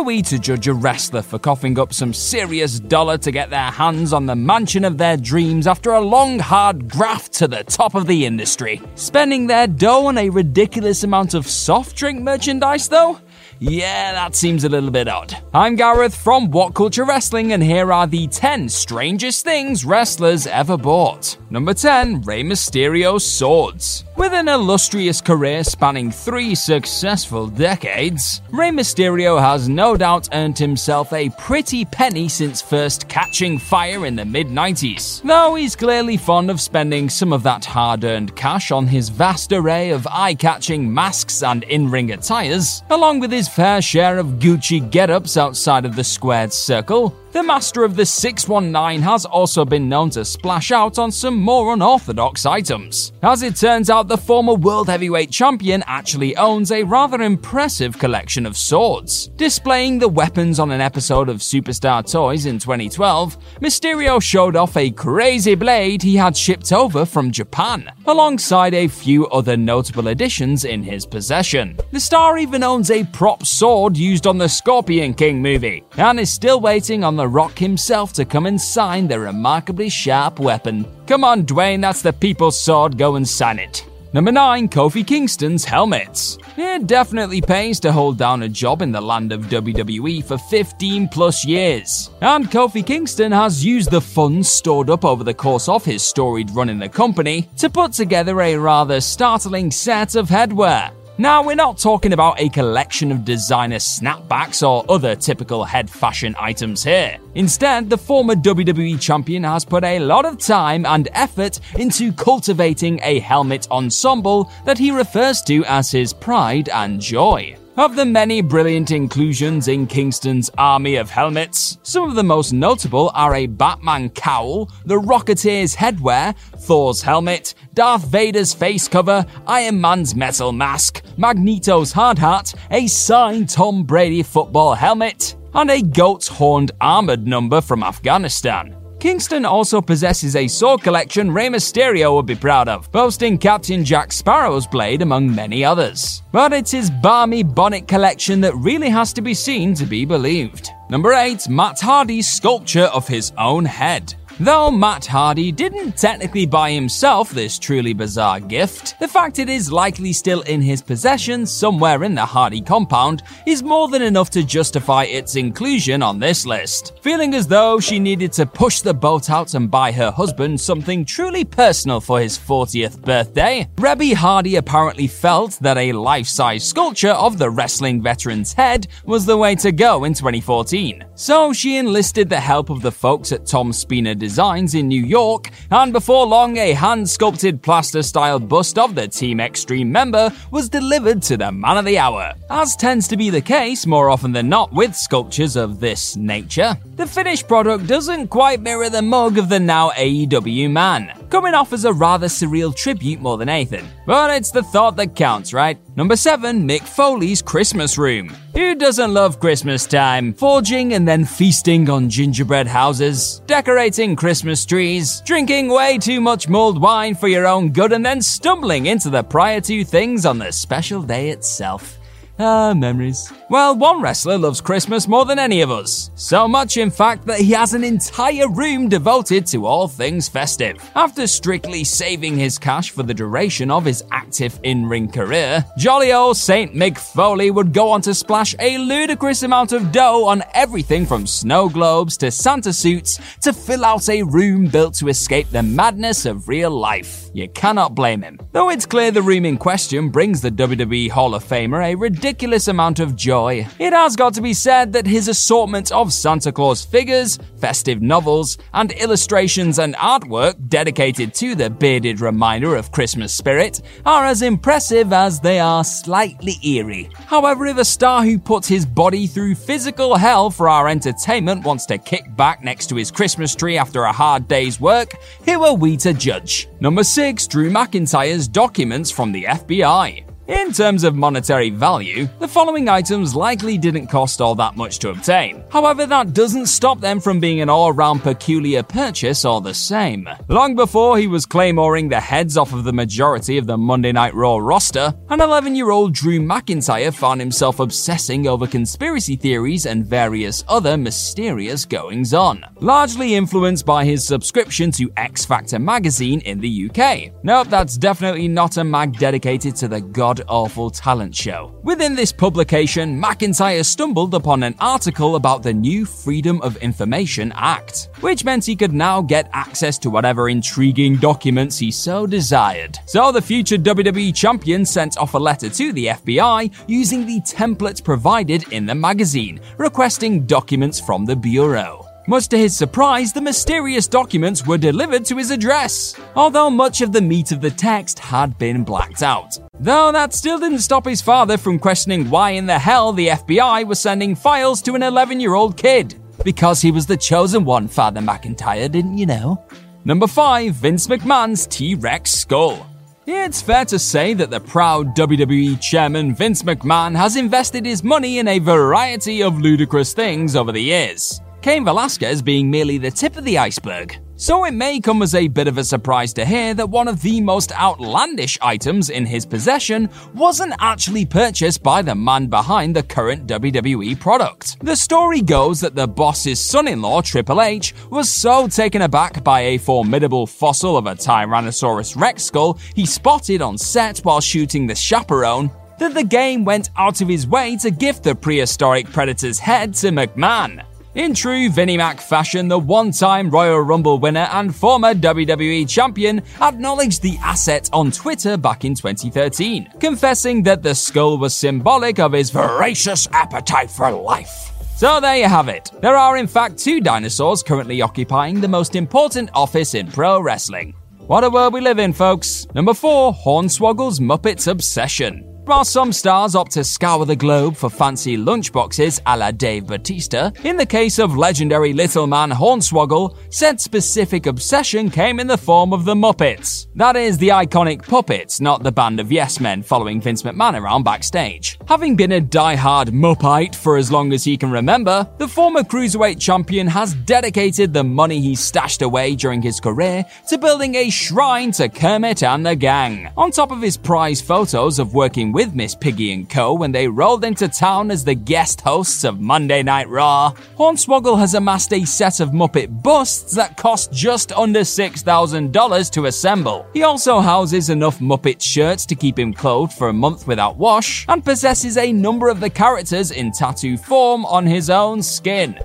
are we to judge a wrestler for coughing up some serious dollar to get their hands on the mansion of their dreams after a long, hard graft to the top of the industry? Spending their dough on a ridiculous amount of soft drink merchandise, though? Yeah, that seems a little bit odd. I'm Gareth from What Culture Wrestling, and here are the 10 strangest things wrestlers ever bought. Number 10 Rey Mysterio's Swords. With an illustrious career spanning three successful decades, Rey Mysterio has no doubt earned himself a pretty penny since first catching fire in the mid 90s. Though he's clearly fond of spending some of that hard earned cash on his vast array of eye catching masks and in ring attires, along with his fair share of Gucci get ups outside of the squared circle, the master of the 619 has also been known to splash out on some more unorthodox items. As it turns out, the former world heavyweight champion actually owns a rather impressive collection of swords. Displaying the weapons on an episode of Superstar Toys in 2012, Mysterio showed off a crazy blade he had shipped over from Japan, alongside a few other notable additions in his possession. The star even owns a prop sword used on the Scorpion King movie, and is still waiting on Rock himself to come and sign the remarkably sharp weapon. Come on, Dwayne, that's the people's sword, go and sign it. Number 9, Kofi Kingston's helmets. It definitely pays to hold down a job in the land of WWE for 15 plus years. And Kofi Kingston has used the funds stored up over the course of his storied run in the company to put together a rather startling set of headwear. Now, we're not talking about a collection of designer snapbacks or other typical head fashion items here. Instead, the former WWE champion has put a lot of time and effort into cultivating a helmet ensemble that he refers to as his pride and joy. Of the many brilliant inclusions in Kingston's army of helmets, some of the most notable are a Batman cowl, the Rocketeer's headwear, Thor's helmet, Darth Vader's face cover, Iron Man's metal mask, Magneto's hard hat, a signed Tom Brady football helmet, and a goat's horned armored number from Afghanistan. Kingston also possesses a sword collection Rey Mysterio would be proud of, boasting Captain Jack Sparrow's blade among many others. But it's his balmy bonnet collection that really has to be seen to be believed. Number 8, Matt Hardy's sculpture of his own head. Though Matt Hardy didn't technically buy himself this truly bizarre gift, the fact it is likely still in his possession somewhere in the Hardy compound is more than enough to justify its inclusion on this list. Feeling as though she needed to push the boat out and buy her husband something truly personal for his 40th birthday, Reby Hardy apparently felt that a life size sculpture of the wrestling veteran's head was the way to go in 2014. So she enlisted the help of the folks at Tom Spina Designs in New York, and before long, a hand sculpted plaster style bust of the Team Extreme member was delivered to the man of the hour. As tends to be the case more often than not with sculptures of this nature, the finished product doesn't quite mirror the mug of the now AEW man, coming off as a rather surreal tribute more than anything. But it's the thought that counts, right? Number 7, Mick Foley's Christmas Room. Who doesn't love Christmas time? Forging and then feasting on gingerbread houses, decorating Christmas trees, drinking way too much mulled wine for your own good, and then stumbling into the prior two things on the special day itself. Ah, memories. Well, one wrestler loves Christmas more than any of us. So much, in fact, that he has an entire room devoted to all things festive. After strictly saving his cash for the duration of his active in ring career, jolly old Saint Mick Foley would go on to splash a ludicrous amount of dough on everything from snow globes to Santa suits to fill out a room built to escape the madness of real life. You cannot blame him. Though it's clear the room in question brings the WWE Hall of Famer a ridiculous amount of joy, it has got to be said that his assortment of Santa Claus figures, festive novels, and illustrations and artwork dedicated to the bearded reminder of Christmas spirit are as impressive as they are slightly eerie. However, if a star who puts his body through physical hell for our entertainment wants to kick back next to his Christmas tree after a hard day's work, who are we to judge? Number 6. Drew McIntyre's documents from the FBI. In terms of monetary value, the following items likely didn't cost all that much to obtain. However, that doesn't stop them from being an all round peculiar purchase all the same. Long before he was claymoring the heads off of the majority of the Monday Night Raw roster, an 11 year old Drew McIntyre found himself obsessing over conspiracy theories and various other mysterious goings on, largely influenced by his subscription to X Factor magazine in the UK. Nope, that's definitely not a mag dedicated to the god awful talent show. Within this publication, McIntyre stumbled upon an article about the new Freedom of Information Act, which meant he could now get access to whatever intriguing documents he so desired. So the future WWE champion sent off a letter to the FBI using the template provided in the magazine, requesting documents from the Bureau. Much to his surprise, the mysterious documents were delivered to his address, although much of the meat of the text had been blacked out. Though that still didn't stop his father from questioning why in the hell the FBI was sending files to an 11 year old kid. Because he was the chosen one, Father McIntyre, didn't you know? Number 5. Vince McMahon's T Rex skull. It's fair to say that the proud WWE chairman Vince McMahon has invested his money in a variety of ludicrous things over the years. Cain Velasquez being merely the tip of the iceberg. So it may come as a bit of a surprise to hear that one of the most outlandish items in his possession wasn't actually purchased by the man behind the current WWE product. The story goes that the boss's son in law, Triple H, was so taken aback by a formidable fossil of a Tyrannosaurus Rex skull he spotted on set while shooting The Chaperone that the game went out of his way to gift the prehistoric predator's head to McMahon. In true Vinnie Mac fashion, the one time Royal Rumble winner and former WWE champion acknowledged the asset on Twitter back in 2013, confessing that the skull was symbolic of his voracious appetite for life. So there you have it. There are, in fact, two dinosaurs currently occupying the most important office in pro wrestling. What a world we live in, folks. Number 4 Hornswoggle's Muppets Obsession. While some stars opt to scour the globe for fancy lunchboxes a la Dave Batista, in the case of legendary little man Hornswoggle, said specific obsession came in the form of the Muppets. That is, the iconic puppets, not the band of yes men following Vince McMahon around backstage. Having been a die-hard Muppite for as long as he can remember, the former cruiserweight champion has dedicated the money he stashed away during his career to building a shrine to Kermit and the gang. On top of his prize photos of working with Miss Piggy and Co. when they rolled into town as the guest hosts of Monday Night Raw, Hornswoggle has amassed a set of Muppet busts that cost just under $6,000 to assemble. He also houses enough Muppet shirts to keep him clothed for a month without wash, and possesses a number of the characters in tattoo form on his own skin.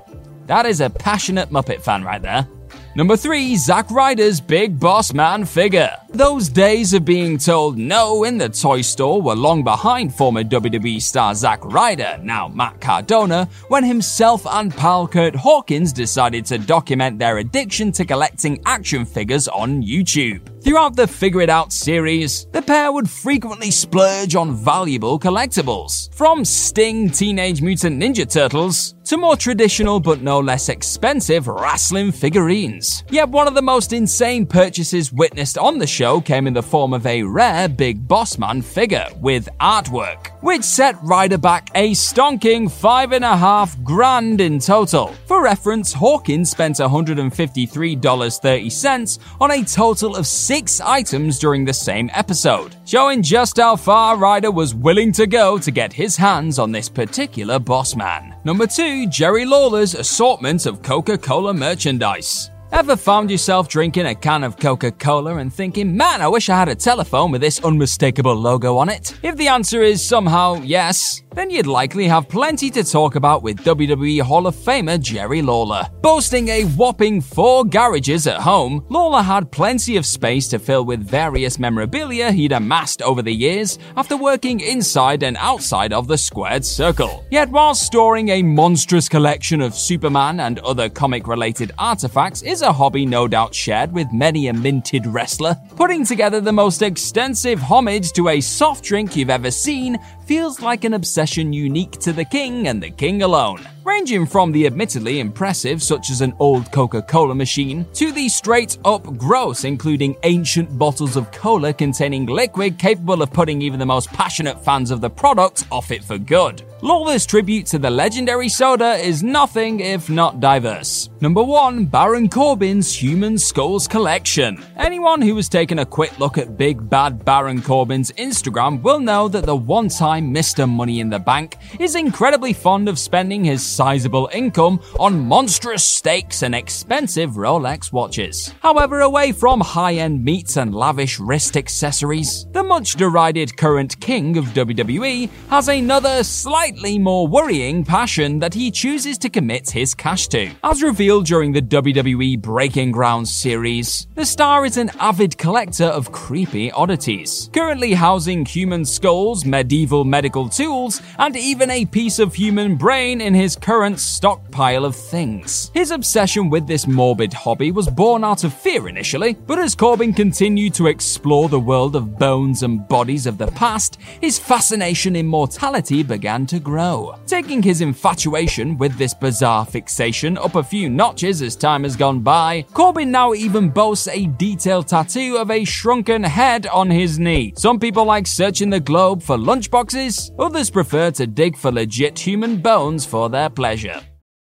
That is a passionate Muppet fan right there. Number 3, Zack Ryder's Big Boss Man figure. Those days of being told no in the toy store were long behind former WWE star Zack Ryder, now Matt Cardona, when himself and pal Kurt Hawkins decided to document their addiction to collecting action figures on YouTube. Throughout the Figure It Out series, the pair would frequently splurge on valuable collectibles, from Sting Teenage Mutant Ninja Turtles to more traditional but no less expensive wrestling figurines. Yet one of the most insane purchases witnessed on the show came in the form of a rare Big Boss Man figure with artwork, which set Ryder back a stonking five and a half grand in total. For reference, Hawkins spent $153.30 on a total of six items during the same episode, showing just how far Ryder was willing to go to get his hands on this particular boss man. Number 2, Jerry Lawler's assortment of Coca Cola merchandise. Ever found yourself drinking a can of Coca Cola and thinking, man, I wish I had a telephone with this unmistakable logo on it? If the answer is somehow yes, then you'd likely have plenty to talk about with WWE Hall of Famer Jerry Lawler. Boasting a whopping four garages at home, Lawler had plenty of space to fill with various memorabilia he'd amassed over the years after working inside and outside of the squared circle. Yet while storing a monstrous collection of Superman and other comic related artifacts is a hobby no doubt shared with many a minted wrestler, putting together the most extensive homage to a soft drink you've ever seen feels like an obsession unique to the king and the king alone. Ranging from the admittedly impressive, such as an old Coca Cola machine, to the straight up gross, including ancient bottles of cola containing liquid capable of putting even the most passionate fans of the product off it for good. Lawler's tribute to the legendary soda is nothing if not diverse. Number 1 Baron Corbin's Human Skulls Collection. Anyone who has taken a quick look at Big Bad Baron Corbin's Instagram will know that the one time Mr. Money in the Bank is incredibly fond of spending his sizable income on monstrous steaks and expensive Rolex watches. However, away from high end meats and lavish wrist accessories, the much derided current king of WWE has another slightly more worrying passion that he chooses to commit his cash to. As revealed during the WWE Breaking Ground series, the star is an avid collector of creepy oddities, currently housing human skulls, medieval medical tools, and even a piece of human brain in his current stockpile of things. His obsession with this morbid hobby was born out of fear initially, but as Corbin continued to explore the world of bones and bodies of the past, his fascination in mortality began to grow. Taking his infatuation with this bizarre fixation up a few notches as time has gone by, Corbin now even boasts a detailed tattoo of a shrunken head on his knee. Some people like searching the globe for lunchboxes, others prefer to dig for legit human bones for their pleasure.